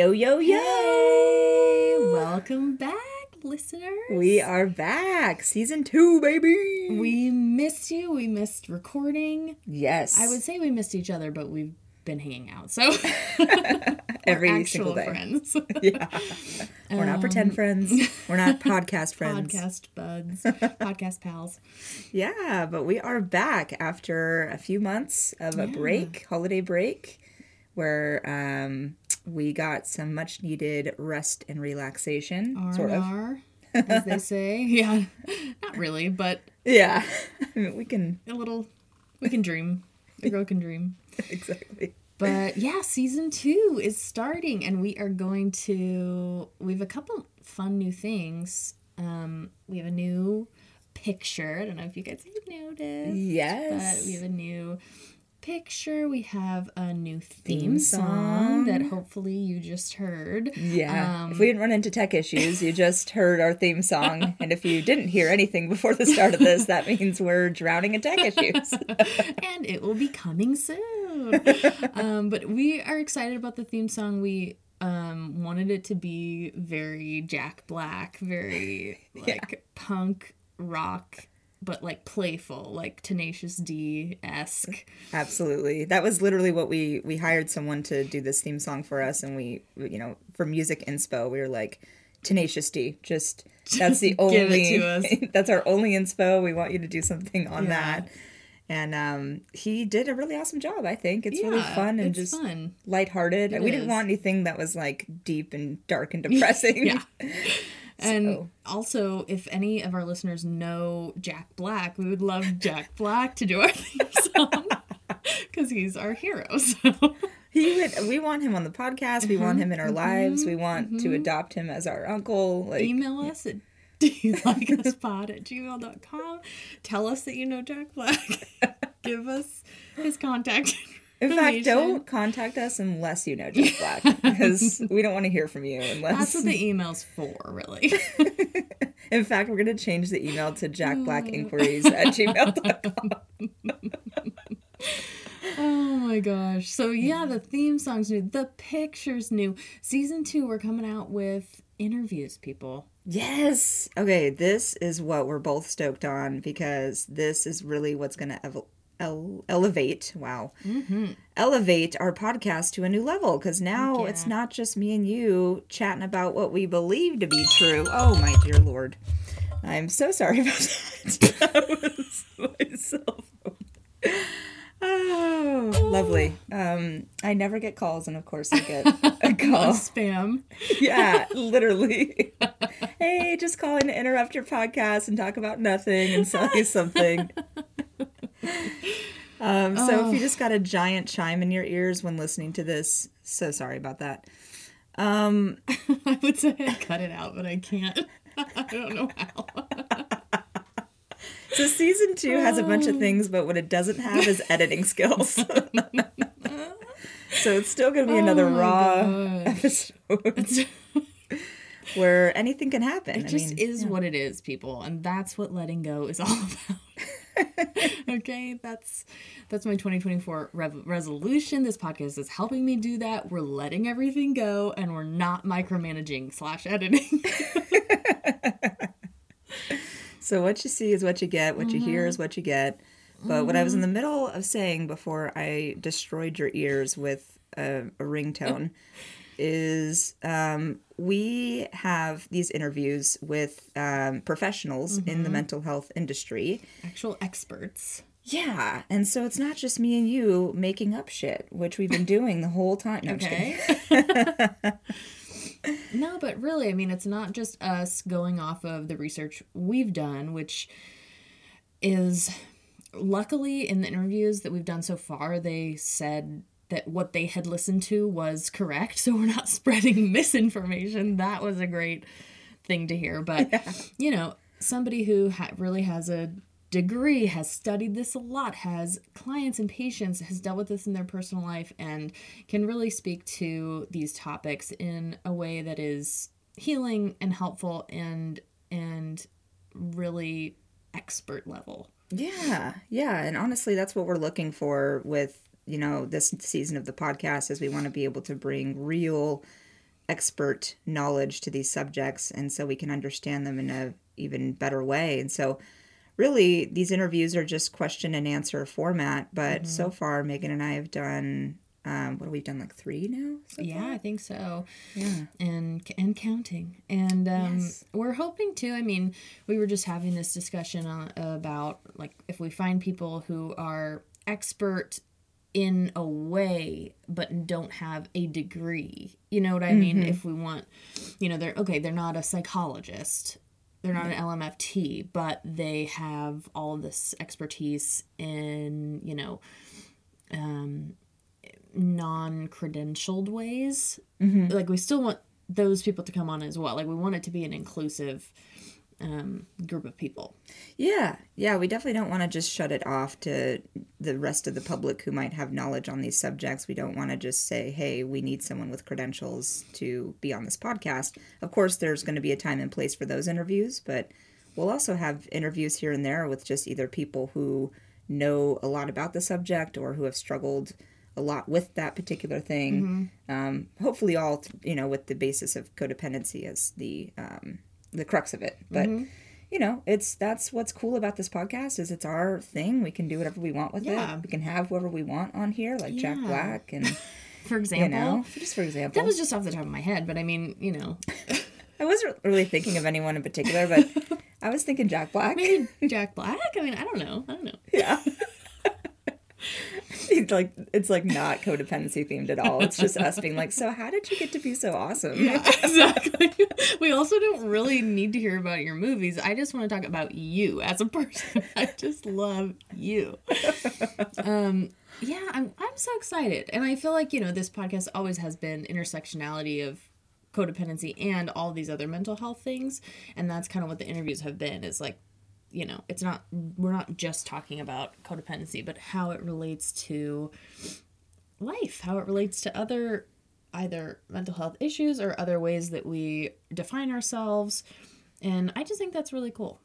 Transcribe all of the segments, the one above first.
Yo, yo, yo! Welcome back, listeners. We are back. Season two, baby! We missed you. We missed recording. Yes. I would say we missed each other, but we've been hanging out. So Every single actual day. friends. Yeah. We're not pretend friends. We're not podcast friends. Podcast buds, podcast pals. Yeah, but we are back after a few months of a break, holiday break, where um, we got some much needed rest and relaxation. R sort of. As they say. Yeah, not really, but Yeah. I mean, we can. a little. We can dream. The girl can dream. Exactly. But yeah, season two is starting, and we are going to. We have a couple fun new things. Um, we have a new picture. I don't know if you guys have noticed, Yes. but we have a new picture. We have a new theme, Theme song. song. that hopefully you just heard. Yeah. Um, if we didn't run into tech issues, you just heard our theme song. And if you didn't hear anything before the start of this, that means we're drowning in tech issues. and it will be coming soon. um, but we are excited about the theme song. We um, wanted it to be very Jack Black, very like punk rock, but like playful, like Tenacious D esque. Absolutely. That was literally what we we hired someone to do this theme song for us and we you know, for music inspo, we were like Tenacious D. Just that's the Give it only to us. that's our only inspo. We want you to do something on Yeah. that. And um he did a really awesome job, I think. It's really fun and just fun. lighthearted. It we didn't want anything that was like deep and dark and depressing. Yeah. And So- also, if any of our listeners know Jack Black, we would love Jack Black to do our theme song because he's our hero. So. He would. We want him on the podcast. We Uh-huh. want him in our lives. We want to adopt him as our uncle. Like, email us at do you like us pod at gmail.com tell us that you know jack black give us his contact in fact, don't contact us unless you know Jack Black because we don't want to hear from you unless. that's what the email's for really in fact, we're gonna change the email to Jack Black Mm. Inquiries at gmail.com. oh my gosh so yeah the theme song's new the picture's new season two we're coming out with interviews people Yes. Okay, this is what we're both stoked on because this is really what's gonna ev- ele- elevate. Wow. Elevate our podcast to a new level because now yeah. it's not just me and you chatting about what we believe to be true. Oh my dear lord. I'm so sorry about that. that was my cell phone. Oh, lovely. Um, I never get calls, and of course I get a call. spam Yeah, literally. hey, just calling to interrupt your podcast and talk about nothing and sell you something. Um, so if you just got a giant chime in your ears when listening to this, so sorry about that. Um, i would say i cut it out but i can't i don't know how so season two has a bunch of things, but what it doesn't have is editing skills. so it's still going to be another Oh raw gosh. episode where anything can happen. It just is what it is, people, and that's what letting go is all about. okay, that's that's my 2024 rev- resolution. This podcast is helping me do that. We're letting everything go, and we're not micromanaging slash editing. So what you see is what you get, what you hear is Mm-hmm. what you get. But what I was in the middle of saying before I destroyed your ears with a, a ringtone is um, we have these interviews with um, professionals in Mm-hmm. the mental health industry. Actual experts. Yeah, and so it's not just me and you making up shit, which we've been doing the whole time. No, I'm just kidding. Okay. no, but really, I mean, it's not just us going off of the research we've done, which is luckily in the interviews that we've done so far, they said that what they had listened to was correct. So we're not spreading misinformation. That was a great thing to hear. But, you know, somebody who ha- really has a degree, has studied this a lot, has clients and patients, has dealt with this in their personal life, and can really speak to these topics in a way that is healing and helpful and and really expert level. Yeah, yeah, and honestly, that's what we're looking for with you know, this season of the podcast is we want to be able to bring real expert knowledge to these subjects and so we can understand them in a even better way. And so really these interviews are just question and answer format, but so far Megan and I have done um, what have we done like three now? so Yeah, far? I think so. Yeah. and and counting and um, Yes. we're hoping to i mean we were just having this discussion on, about like if we find people who are expert in a way but don't have a degree you know what i mean if we want you know they're okay they're not a psychologist they're not an lmft but they have all this expertise in you know um non-credentialed ways. Like we still want those people to come on as well. Like we want it to be an inclusive um, group of people Yeah, yeah, we definitely don't want to just shut it off to the rest of the public who might have knowledge on these subjects. We don't want to just say, hey, we need someone with credentials to be on this podcast. Of course, there's going to be a time and place for those interviews, but we'll also have interviews here and there with just either people who know a lot about the subject or who have struggled a lot with that particular thing. Um, hopefully, all you know, with the basis of codependency as the um, the crux of it, but mm-hmm. you know, it's that's what's cool about this podcast is it's our thing. We can do whatever we want with Yeah. it. We can have whoever we want on here, like Jack Black, and for you example know, just for example. that was just off the top of my head but i mean you know I wasn't really thinking of anyone in particular, but I was thinking Jack Black. maybe jack black i mean i don't know i don't know Yeah. It's like it's like not codependency themed at all. It's just us being like, so how did you get to be so awesome? Yeah, exactly. We also don't really need to hear about your movies. I just want to talk about you as a person. I just love you. Um yeah i'm i'm so excited. And i feel like you know this podcast always has been intersectionality of codependency and all these other mental health things. And that's kind of what the interviews have been is like you know it's not we're not just talking about codependency but how it relates to life how it relates to other either mental health issues or other ways that we define ourselves and i just think that's really cool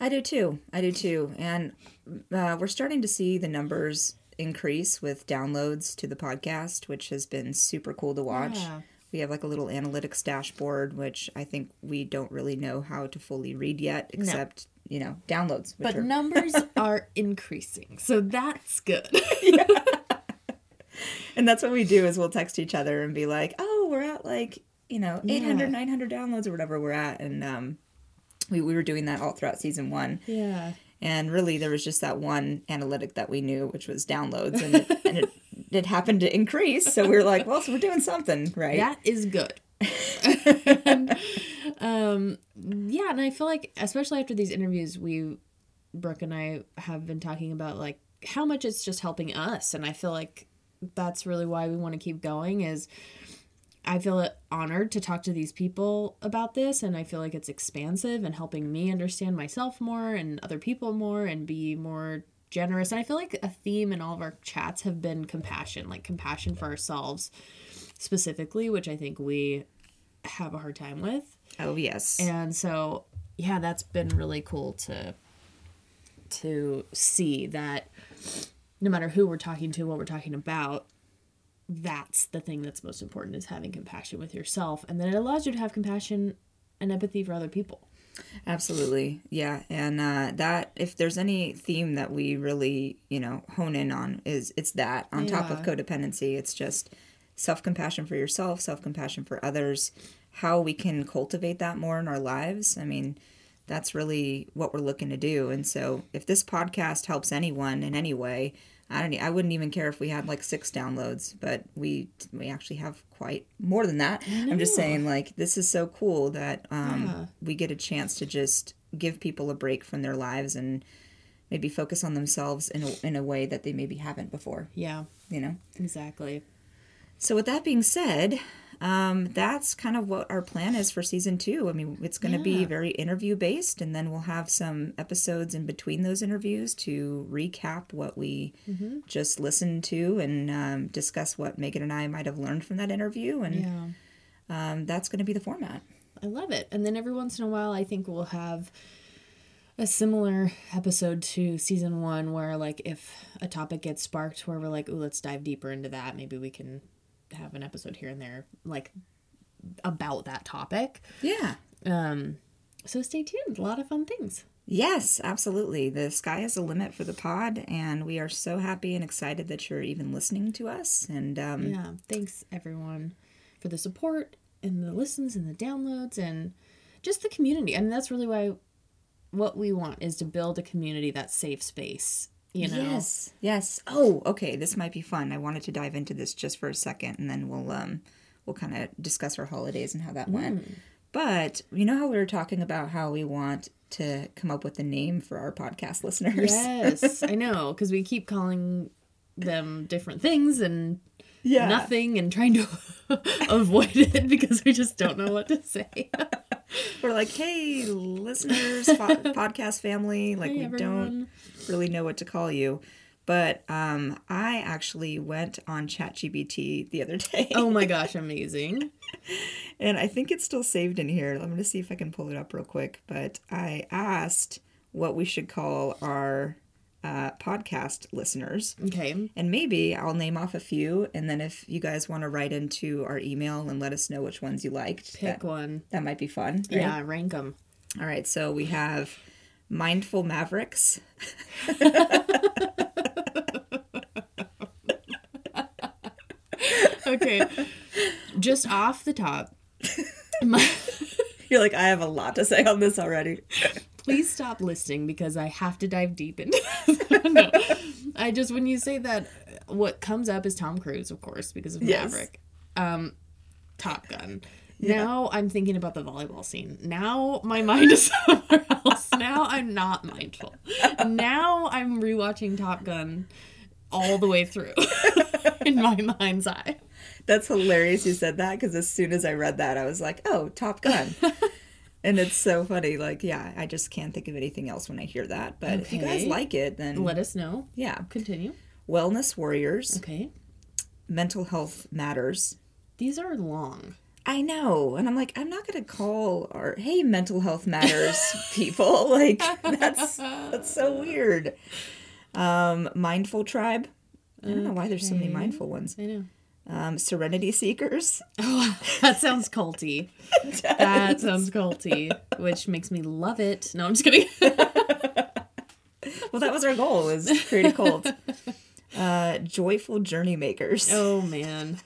I do too. I do too. And uh, we're starting to see the numbers increase with downloads to the podcast, which has been super cool to watch. Yeah. We have like a little analytics dashboard, which I think we don't really know how to fully read yet, except, you know, downloads. But are, numbers are increasing so that's good and that's what we do is we'll text each other and be like, oh, we're at like, you know, 800, Yeah. 900 downloads or whatever we're at. And um, we, we were doing that all throughout season one. yeah And really, there was just that one analytic that we knew, which was downloads, and it, and it, it happened to increase. So we were like, well, so we're doing something, right? that is good um yeah and i feel like especially after these interviews we brooke and i have been talking about like how much it's just helping us and i feel like that's really why we want to keep going is i feel honored to talk to these people about this and i feel like it's expansive and helping me understand myself more and other people more and be more generous and i feel like a theme in all of our chats have been compassion like compassion for ourselves specifically, which I think we have a hard time with. Oh, yes. And so, yeah, that's been really cool to to see that no matter who we're talking to, what we're talking about, that's the thing that's most important is having compassion with yourself and then it allows you to have compassion and empathy for other people. Absolutely. Yeah. And uh, that, if there's any theme that we really, you know, hone in on, is it's that on top of codependency, it's just self compassion for yourself, self compassion for others, how we can cultivate that more in our lives. I mean, that's really what we're looking to do. And so, if this podcast helps anyone in any way, I don't. I wouldn't even care if we had like six downloads, but we we actually have quite more than that. I'm just saying, like this is so cool that um, Yeah. we get a chance to just give people a break from their lives and maybe focus on themselves in a, in a way that they maybe haven't before. Yeah, You know. exactly. So with that being said, um, that's kind of what our plan is for season two. I mean, it's going to be very interview based, and then we'll have some episodes in between those interviews to recap what we Mm-hmm. just listened to and um, discuss what Megan and I might have learned from that interview. And Yeah. um, that's going to be the format. I love it. And then every once in a while, I think we'll have a similar episode to season one where like if a topic gets sparked where we're like, ooh, let's dive deeper into that. Maybe we can have an episode here and there like about that topic. Yeah. Um so stay tuned. A lot of fun things. Yes, absolutely. The sky is the limit for the pod, and we are so happy and excited that you're even listening to us. And um, Yeah. Thanks everyone for the support and the listens and the downloads and just the community. I mean that's really why what we want is to build a community that's safe space. You know? yes, yes. Oh, okay. This might be fun. I wanted to dive into this just for a second, and then we'll um, we'll kind of discuss our holidays and how that went. But you know how we were talking about how we want to come up with a name for our podcast listeners. Yes, I know, because we keep calling them different things and Yeah. nothing and trying to avoid it because we just don't know what to say. We're like, hey, listeners, po- podcast family. Like, Hey, we everyone. don't really know what to call you. But um, I actually went on ChatGPT the other day, Oh my gosh, amazing. and I think it's still saved in here. I'm going to see if I can pull it up real quick. But I asked what we should call our uh, podcast listeners. Okay. And maybe I'll name off a few, and then if you guys want to write into our email and let us know which ones you liked, Pick that, one. that might be fun. right? Yeah, rank them. All right, so we have Mindful Mavericks. Okay. just off the top, my, You're like, I have a lot to say on this already. Please stop listening because I have to dive deep into no. I just, when you say that, what comes up is Tom Cruise, of course, because of Yes. Maverick. Um, Top Gun. Now I'm thinking about the volleyball scene. Now my mind is somewhere else. Now I'm not mindful. Now I'm rewatching Top Gun all the way through in my mind's eye. That's hilarious you said that because as soon as I read that, I was like, oh, Top Gun. And it's so funny. Like, yeah, I just can't think of anything else when I hear that. But if you guys like it, then Let us know. yeah. Continue. Wellness Warriors, Okay. Mental Health Matters. These are long. I know. And I'm like, I'm not going to call our, hey, mental health matters people. Like, that's, that's so weird. Um, Mindful Tribe. I don't know why there's so many mindful ones. I know. Um, Serenity Seekers. Oh, that sounds culty. That sounds culty, which makes me love it. No, I'm just kidding. Well, that was our goal, is create a cult. Uh, joyful Journey Makers. oh man.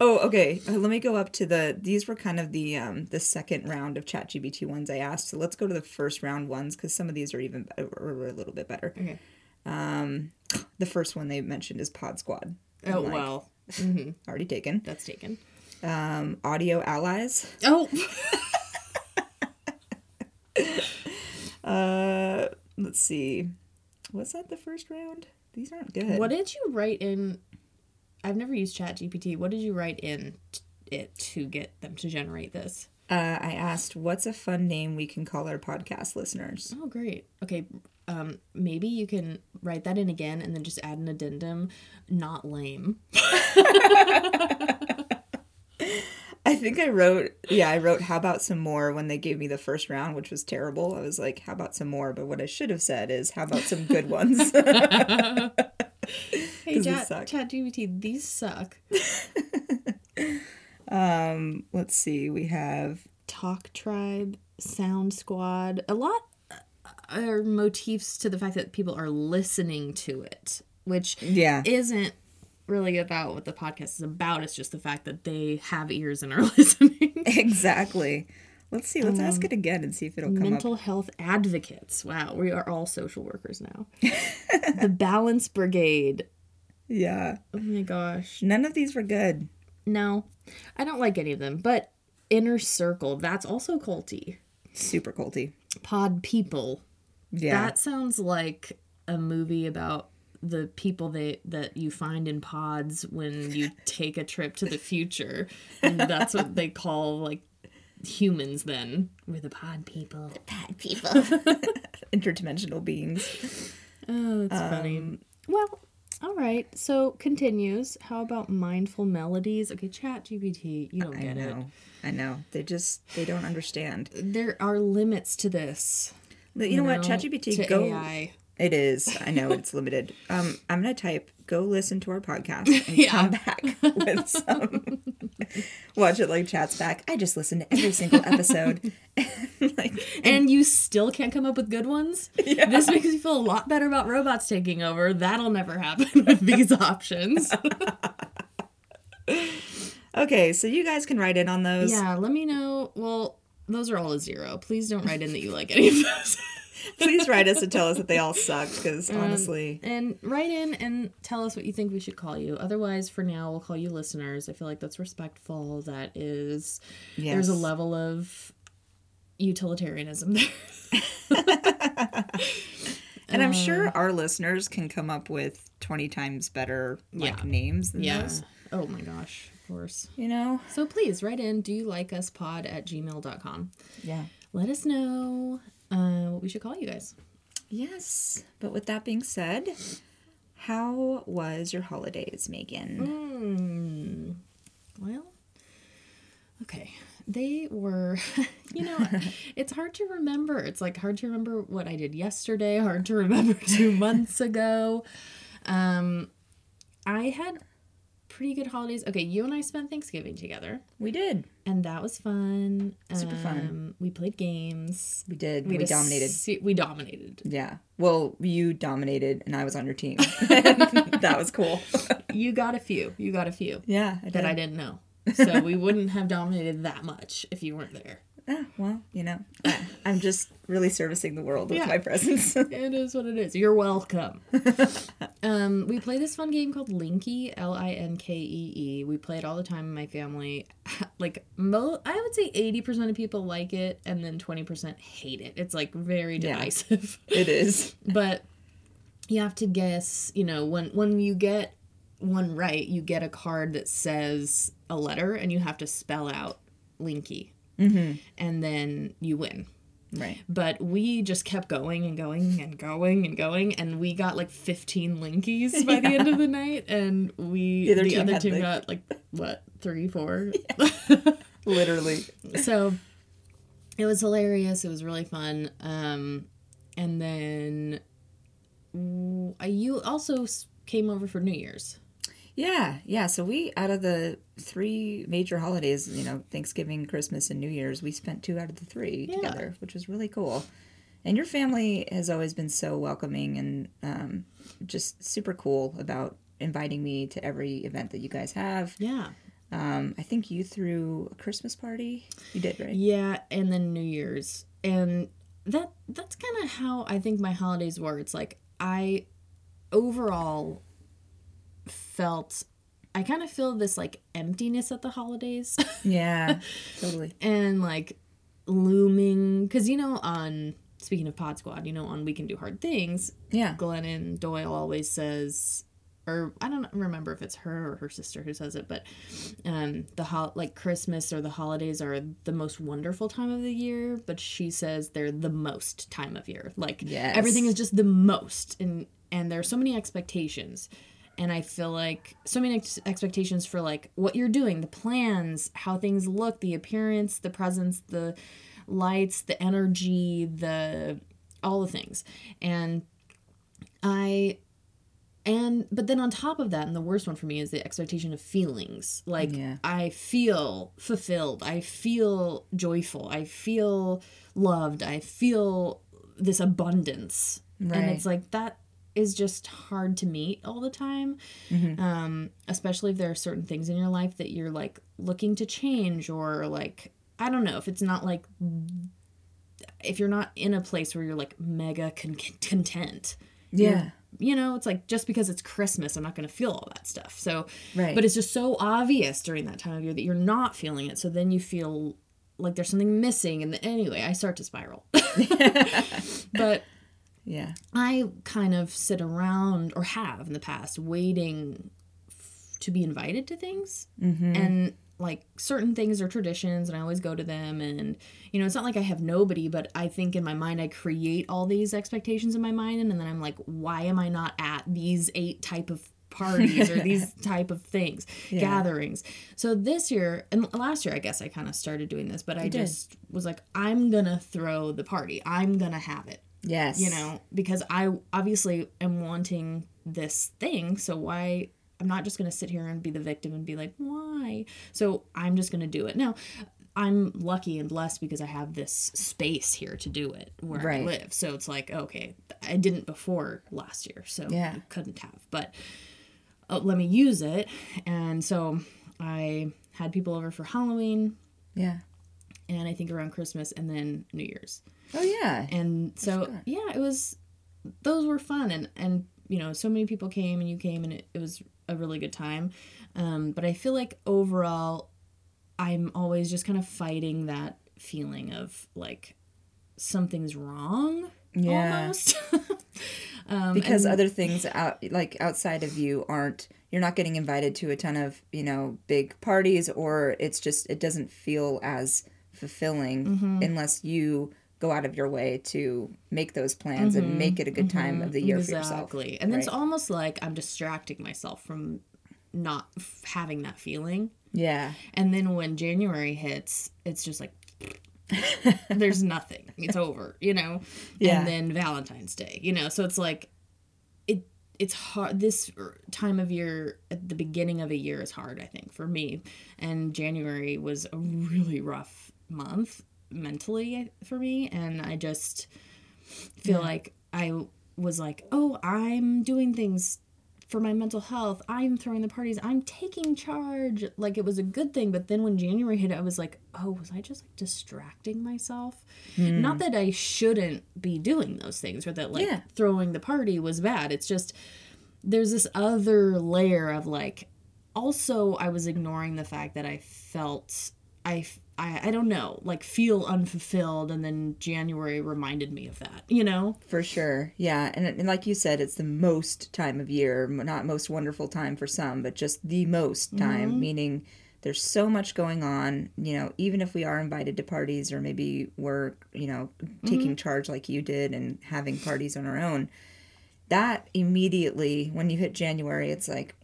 Oh, okay. Uh, let me go up to the. These were kind of the um the second round of ChatGPT ones I asked. So let's go to the first round ones because some of these are even are, are a little bit better. Okay. The first one they mentioned is Pod Squad. Oh like, well, already taken. that's taken. Um, Audio Allies. Oh, Uh, let's see. Was that the first round? These aren't good. what did you write in? I've never used ChatGPT. What did you write in t- it to get them to generate this? Uh, I asked, "What's a fun name we can call our podcast listeners?" Oh, great. Okay, um, maybe you can write that in again and then just add an addendum. Not lame. I think I wrote, yeah, I wrote, "How about some more?" when they gave me the first round, which was terrible. I was like, "How about some more?" But what I should have said is, "How about some good ones?" Hey, Chat suck. ChatGPT, these suck. Um, let's see. We have Talk Tribe, Sound Squad, a lot are motifs to the fact that people are listening to it, which yeah, isn't really about what the podcast is about. It's just the fact that they have ears and are listening. exactly. Let's see. Let's ask it again and see if it'll come up. Mental health advocates. Wow, we are all social workers now. the Balance Brigade. Yeah, Oh my gosh. none of these were good. No, I don't like any of them, but Inner Circle, that's also culty. Super culty. Pod People. Yeah, That sounds like a movie about the people they that you find in pods when you take a trip to the future. And that's what they call like humans then. We're the pod people. Pod people. Interdimensional beings. Oh, that's funny. Um, well, All right. So continues. How about mindful melodies? Okay, ChatGPT. You don't I get it. know. I know. They just they don't understand. There are limits to this. But you, know, what? ChatGPT to go. AI. It is. I know it's limited. Um, I'm gonna type. Go listen to our podcast and Yeah. come back with some. Watch it like chats back. I just listen to every single episode. like And you still can't come up with good ones? Yeah. This makes me feel a lot better about robots taking over. That'll never happen with these options. okay, so you guys can write in on those. yeah, let me know. Well, those are all a zero. Please don't write in that you like any of those. Please write us and tell us that they all suck. Because Um, honestly, And write in and tell us what you think we should call you. Otherwise, for now, we'll call you listeners. I feel like that's respectful. That is, there's a level of utilitarianism there. and I'm uh, sure our listeners can come up with twenty times better like Yeah. names than Yeah. those. Oh my gosh, of course. You know. So please write in. Do you like us pod at gmail.com. Yeah. Let us know uh, what we should call you guys. Yes. But with that being said, how was your holidays, Megan? Hmm. Well, okay. They were, you know, it's hard to remember. It's like hard to remember what I did yesterday, hard to remember two months ago. Um, I had pretty good holidays. Okay, you and I spent Thanksgiving together, We did. and that was fun. Super fun. Um, We played games. We did. We, We, dominated. se- we dominated. Yeah. Well, you dominated and I was on your team. that was cool. You got a few. You got a few yeah. I that. I didn't know. So we wouldn't have dominated that much if you weren't there. Ah, well, you know, I, I'm just really servicing the world with Yeah. my presence. It is what it is. You're welcome. um, we play this fun game called Linkee, L I N K E E. We play it all the time in my family. Like mo, I would say eighty percent of people like it, and then twenty percent hate it. It's like very divisive. Yeah. it is. but you have to guess. You know, when when you get one right, you get a card that says a letter, and you have to spell out Linkee, Mm-hmm. and then you win. Right. but we just kept going and going and going and going and we got like 15 linkies by the end of the night and we The the other other team team, had, like- got like what three four? Literally. so it was hilarious. It was really fun. Um and then you also came over for new year's Yeah. Yeah. So we, out of the three major holidays, you know, Thanksgiving, Christmas, and New Year's, we spent two out of the three Yeah. together, which was really cool. And your family has always been so welcoming and um, just super cool about inviting me to every event that you guys have. yeah Um, I think you threw a Christmas party. You did, right? Yeah, and then New Year's. And that that's kind of how I think my holidays were. It's like I overall felt I kind of feel this like emptiness at the holidays Yeah. totally. and like looming cuz you know on speaking of Pod Squad, you know on We Can Do Hard Things, Yeah. Glennon Doyle always says, or I don't remember if it's her or her sister who says it, but um, the ho- like Christmas or the holidays are the most wonderful time of the year, but she says they're the most time of year. Like Yes. everything is just the most, and and there are so many expectations. And I feel like so many ex- expectations for like what you're doing, the plans, how things look, the appearance, the presence, the lights, the energy, the all the things. And I and but then on top of that and the worst one for me is the expectation of feelings like Yeah. i feel fulfilled i feel joyful i feel loved i feel this abundance right. and it's like that is just hard to meet all the time um, especially if there are certain things in your life that you're like looking to change or like i don't know if it's not like if you're not in a place where you're like mega con- content Yeah. you know, it's like just because it's Christmas, I'm not going to feel all that stuff. So, Right. but it's just so obvious during that time of year that you're not feeling it. So then you feel like there's something missing. And anyway, I start to spiral. but Yeah. I kind of sit around or have in the past waiting f- to be invited to things. Mm-hmm. And like certain things are traditions and I always go to them and you know it's not like I have nobody but I think in my mind I create all these expectations in my mind and then I'm like why am I not at these eight type of parties or these type of things Yeah. gatherings so this year and last year I guess I kind of started doing this but I did. just was like I'm gonna throw the party I'm gonna have it Yes. you know because i obviously am wanting this thing so why i'm not just going to sit here and be the victim and be like why? So i'm just going to do it. Now i'm lucky and blessed because i have this space here to do it where i live. So it's like okay i didn't before last year so Yeah. I couldn't have. But uh, let me use it. And so i had people over for halloween. Yeah. And i think around christmas and then new year's Oh yeah. and so yeah it was those were fun and and you know so many people came and you came and it, it was a really good time um, but i feel like overall i'm always just kind of fighting that feeling of like something's wrong Yeah. almost um, because and- other things out like outside of you aren't you're not getting invited to a ton of you know big parties or it's just it doesn't feel as fulfilling Mm-hmm. unless you go out of your way to make those plans and make it a good time of the year for yourself Mm-hmm. exactly and it's almost like i'm distracting myself from not f- having that feeling yeah And then when January hits, it's just like there's nothing. It's over, you know. Yeah. And then Valentine's Day, you know. So it's like it it's hard this time of year at the beginning of a year is hard, I think, for me. And January was a really rough month mentally for me and I just feel like I was like, "Oh, I'm doing things for my mental health. I'm throwing the parties. I'm taking charge. Like it was a good thing. But then when January hit, I was like, oh, was I just like distracting myself? Hmm. Not that I shouldn't be doing those things or that like Yeah. throwing the party was bad. It's just there's this other layer of like, also, I was ignoring the fact that I felt. I, I, I don't know, like feel unfulfilled, and then January reminded me of that, you know? for sure yeah and, and like you said it's the most time of year not most wonderful time for some but just the most time Mm-hmm. meaning there's so much going on you know even if we are invited to parties or maybe we're you know Mm-hmm. taking charge like you did and having parties on our own that immediately when you hit january it's like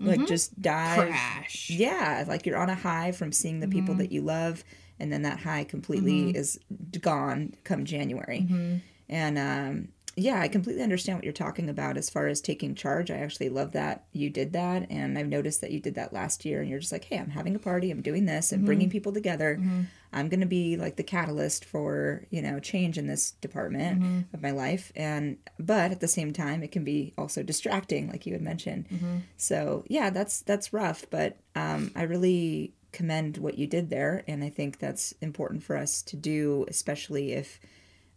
like just dive Mm-hmm. Crash. yeah like you're on a high from seeing the people that you love and then that high completely is gone come january and um yeah i completely understand what you're talking about as far as taking charge. I actually love that you did that and i've noticed that you did that last year and you're just like hey i'm having a party i'm doing this and bringing people together. I'm going to be like the catalyst for you know change in this department of my life and but at the same time it can be also distracting like you had mentioned. So yeah that's that's rough but um i really commend what you did there and i think that's important for us to do especially if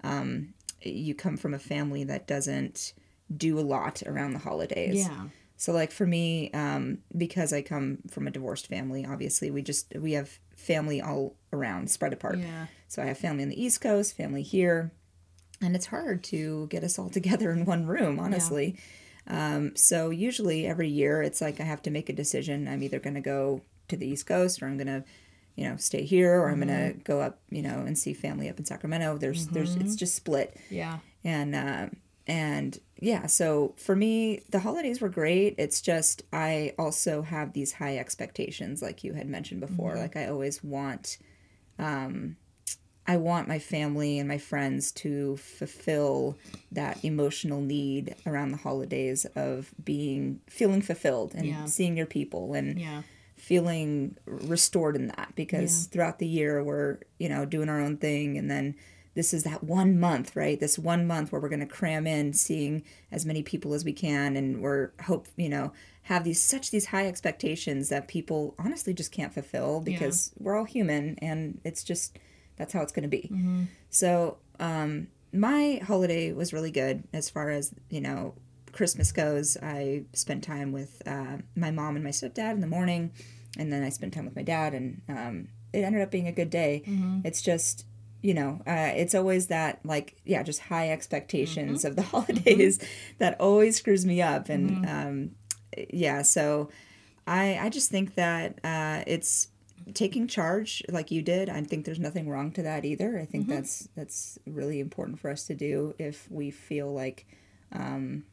um, you come from a family that doesn't do a lot around the holidays. Yeah. so like for me um, because i come from a divorced family obviously we just we have family all around spread apart. Yeah. so i have family on the east coast family here and it's hard to get us all together in one room honestly. Um, so usually every year it's like i have to make a decision. I'm either going to go to the east coast or i'm going to you know stay here or i'm going to go up you know and see family up in sacramento. There's there's it's just split. Yeah. and um and yeah so for me the holidays were great. It's just i also have these high expectations like you had mentioned before. Like i always want um i want my family and my friends to fulfill that emotional need around the holidays of being feeling fulfilled and Yeah. seeing your people. And Yeah. Feeling restored in that because throughout the year we're you know doing our own thing. And then this is that one month right? This one month where we're going to cram in seeing as many people as we can. And we're hope you know have these such these high expectations that people honestly just can't fulfill because we're all human and it's just that's how it's going to be so um my holiday was really good as far as you know christmas goes. I spent time with uh, my mom and my stepdad in the morning and then i spent time with my dad and um, it ended up being a good day it's just you know uh, it's always that like yeah just high expectations of the holidays that always screws me up and um, yeah so I I just think that uh, it's taking charge like you did. I think there's nothing wrong to that either. I think Mm-hmm. that's that's really important for us to do if we feel like, um,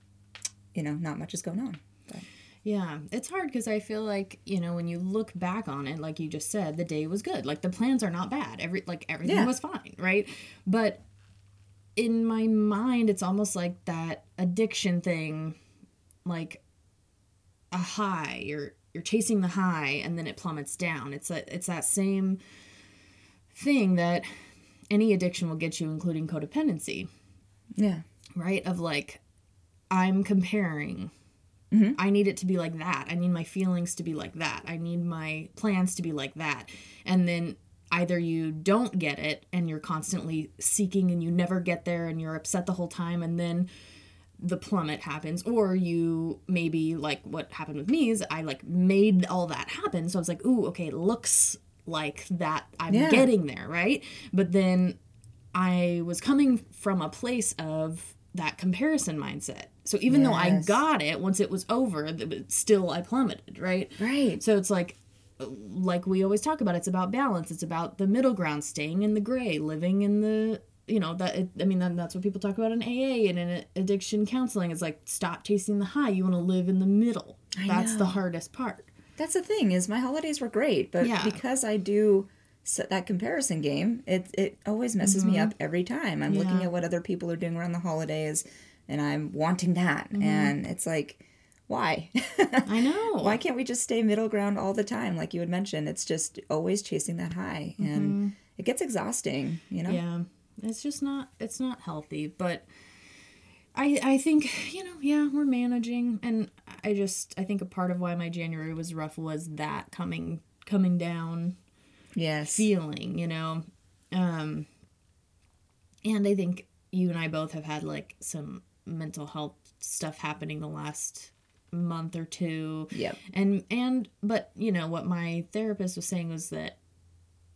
you know, not much is going on. Yeah, it's hard because I feel like you know when you look back on it, like you just said, the day was good. Like the plans are not bad. Every like everything Yeah. was fine, right? But in my mind, it's almost like that addiction thing, like a high. You're you're chasing the high, and then it plummets down. It's a it's that same thing that any addiction will get you, including codependency yeah. right? Of like, I'm comparing. Mm-hmm. I need it to be like that. I need my feelings to be like that. I need my plans to be like that. And then either you don't get it and you're constantly seeking and you never get there and you're upset the whole time and then the plummet happens or you maybe like what happened with me is I like made all that happen so I was like ooh okay it looks like that I'm Yeah. getting there right but then I was coming from a place of that comparison mindset. So even though I got it, once it was over, still I plummeted, right? Right. So it's like like we always talk about it's about balance. It's about the middle ground, staying in the gray, living in the you know that it, I mean that, that's what people talk about in AA and in addiction counseling. It's like stop chasing the high. You want to live in the middle. that's the hardest part. That's the thing is my holidays were great, but Yeah. because I do set that comparison game, it it always messes me up every time. I'm looking Mm-hmm. At what other people are doing around the holidays, and I'm wanting that, Mm-hmm. and it's like, why? I know. why can't we just stay middle ground all the time, like you had mentioned? It's just always chasing that high, and it gets exhausting. You know? Mm-hmm. Yeah, it's just not it's not healthy. But I I think you know yeah we're managing, and I just I think a part of why my January was rough was that coming coming down Yes. feeling, you know, um, and I think you and I both have had like some mental health stuff happening the last month or two Yeah. and and but you know what my therapist was saying was that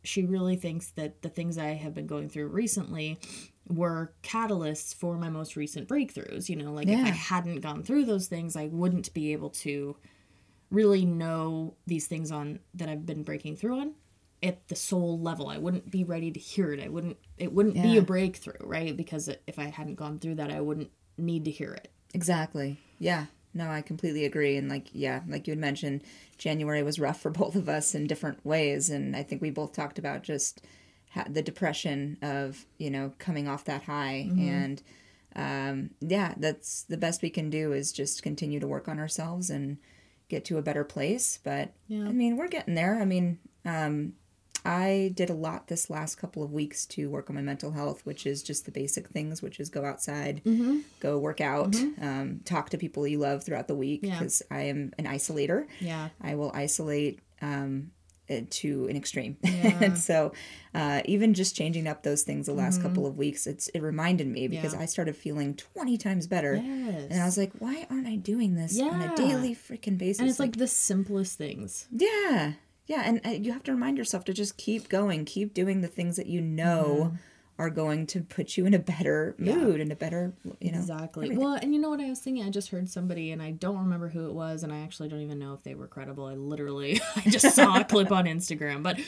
she really thinks that the things I have been going through recently were catalysts for my most recent breakthroughs. You know, like if I hadn't gone through those things, I wouldn't be able to really know these things on that I've been breaking through on at the soul level. I wouldn't be ready to hear it. I wouldn't it wouldn't be a breakthrough, right? Because if I hadn't gone through that, I wouldn't need to hear it. Exactly. Yeah. No, I completely agree. And like, yeah, like you had mentioned, January was rough for both of us in different ways. And I think we both talked about just ha- the depression of, you know, coming off that high. And um, yeah, that's the best we can do is just continue to work on ourselves and get to a better place. But Yeah. I mean, we're getting there. I mean, um, I did a lot this last couple of weeks to work on my mental health, which is just the basic things, which is go outside, Mm-hmm. go work out, um, talk to people you love throughout the week Yeah. because I am an isolator. Yeah. I will isolate um, to an extreme. Yeah. and so uh, even just changing up those things the last couple of weeks, it's it reminded me because Mm-hmm. Yeah. I started feeling 20 times better. Yes. And I was like, why aren't I doing this on a daily freaking basis? and it's like the simplest things. yeah. Yeah. And uh, you have to remind yourself to just keep going, keep doing the things that you know are going to put you in a better mood and a better, you know. Exactly. everything. Well, and you know what I was thinking? I just heard somebody, and I don't remember who it was, and I actually don't even know if they were credible. I literally, I just saw a clip on Instagram, but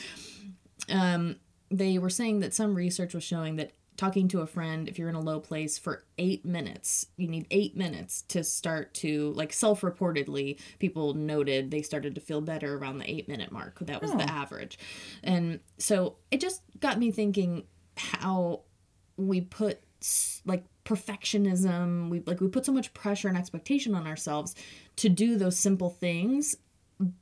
um, they were saying that some research was showing that talking to a friend, if you're in a low place for eight minutes, you need eight minutes to start to, like, self reportedly, people noted they started to feel better around the eight minute mark. That was the Oh. average. And so it just got me thinking how we put like perfectionism we like we put so much pressure and expectation on ourselves to do those simple things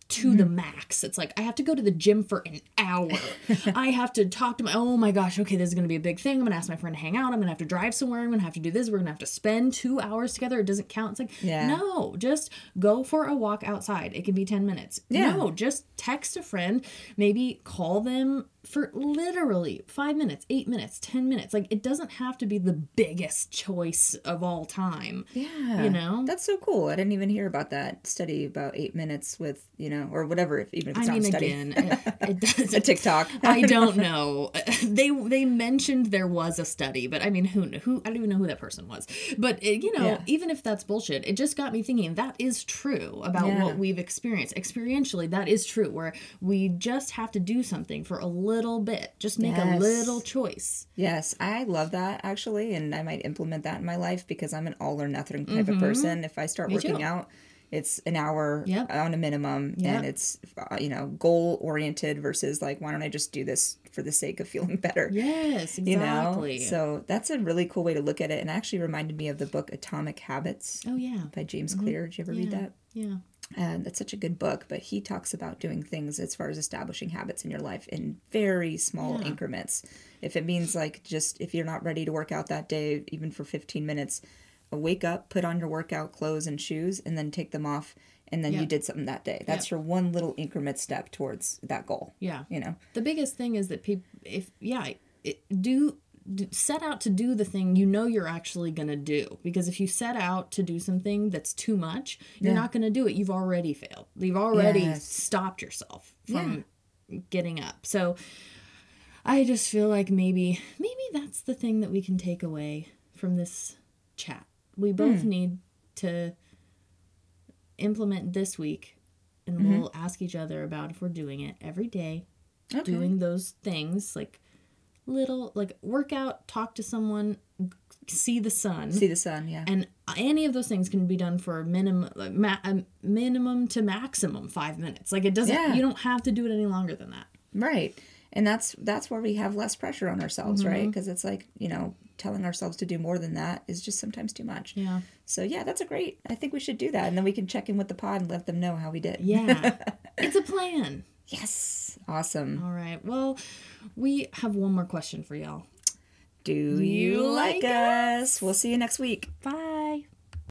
to the mm-hmm. max. It's like i have to go to the gym for an hour. I have to talk to my oh my gosh okay this is going to be a big thing. I'm going to ask my friend to hang out. I'm going to have to drive somewhere. I'm to have to do this. We're going to have to spend two hours together. It doesn't count. It's like Yeah. no just go for a walk outside. It can be 10 minutes. Yeah. no just text a friend. Maybe call them for literally five minutes, eight minutes, 10 minutes. Like, it doesn't have to be the biggest choice of all time. Yeah. You know? That's so cool. I didn't even hear about that study about eight minutes with, you know, or whatever, if, even if it's I not mean, a study. again, it, it does. a TikTok. I don't know. They they mentioned there was a study, but I mean, who who I don't even know who that person was. But it, you know, Yeah. even if that's bullshit, it just got me thinking that is true about Yeah. what we've experienced experientially. That is true, where we just have to do something for a little bit, just make a little choice. Yes, I love that actually, and I might implement that in my life because I'm an all or nothing type of person. If I start Mm-hmm. Me working too. out, it's an hour Yep. on a minimum, Yep. and it's uh, you know goal oriented versus like why don't I just do this for the sake of feeling better? Yes, You know, exactly. so that's a really cool way to look at it, and actually reminded me of the book Atomic Habits oh yeah, by James Clear. Did you ever read that? yeah. And that's such a good book but he talks about doing things as far as establishing habits in your life in very small Yeah. increments. If it means like just if you're not ready to work out that day even for 15 minutes uh, wake up put on your workout clothes and shoes and then take them off and then you did something that day. That's your one little increment step towards that goal Yeah. you know? The biggest thing is that people, if yeah, it, do set out to do the thing you know you're actually gonna do. Because if you set out to do something that's too much, you're Yeah. not gonna do it. You've already failed. You've already Yes. stopped yourself from getting up. So I just feel like maybe maybe that's the thing that we can take away from this chat. We both Hmm. need to implement this week and Mm-hmm. we'll ask each other about if we're doing it every day okay doing those things like little like workout talk to someone see the sun see the sun yeah and any of those things can be done for a minimum like ma- a minimum to maximum five minutes like it doesn't Yeah. you don't have to do it any longer than that Right. And that's that's where we have less pressure on ourselves, right? Mm-hmm. Because it's like, you know, telling ourselves to do more than that is just sometimes too much. yeah So yeah, that's a great. I think we should do that and then we can check in with the pod and let them know how we did. yeah it's a plan Yes. Awesome. all right well we have one more question for y'all Do you like us? We'll see you next week. bye